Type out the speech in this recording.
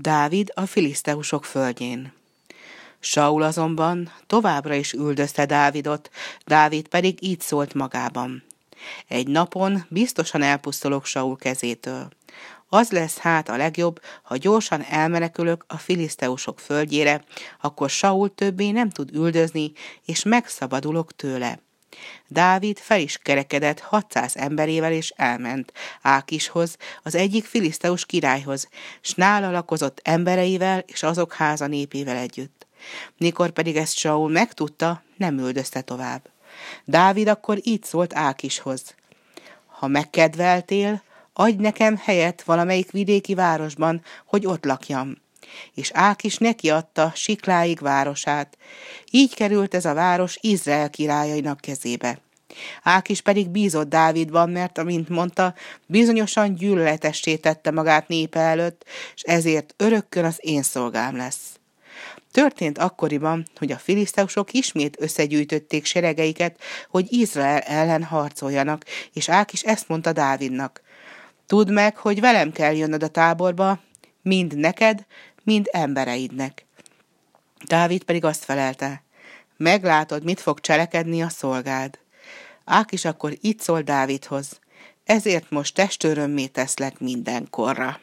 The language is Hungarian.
Dávid a filiszteusok földjén. Saul azonban továbbra is üldözte Dávidot, Dávid pedig így szólt magában. Egy napon biztosan elpusztulok Saul kezétől. Az lesz hát a legjobb, ha gyorsan elmenekülök a filiszteusok földjére, akkor Saul többé nem tud üldözni, és megszabadulok tőle. Dávid fel is kerekedett 600 emberével, és elment Ákishoz, az egyik filiszteus királyhoz, s nála lakozott embereivel és azok háza népével együtt. Mikor pedig ezt Saul megtudta, nem üldözte tovább. Dávid akkor így szólt Ákishoz. Ha megkedveltél, adj nekem helyet valamelyik vidéki városban, hogy ott lakjam. És Ákis neki adta Sikláig városát. Így került ez a város Izrael királyainak kezébe. Ákis pedig bízott Dávidban, mert, amint mondta, bizonyosan gyűlöletessé tette magát népe előtt, és ezért örökkön az én szolgám lesz. Történt akkoriban, hogy a filiszteusok ismét összegyűjtötték seregeiket, hogy Izrael ellen harcoljanak, és Ákis ezt mondta Dávidnak. Tudd meg, hogy velem kell jönnöd a táborba, mind neked, mind embereidnek. Dávid pedig azt felelte, meglátod, mit fog cselekedni a szolgád. Ákis akkor itt szól Dávidhoz, ezért most testőrömmé teszlek mindenkorra.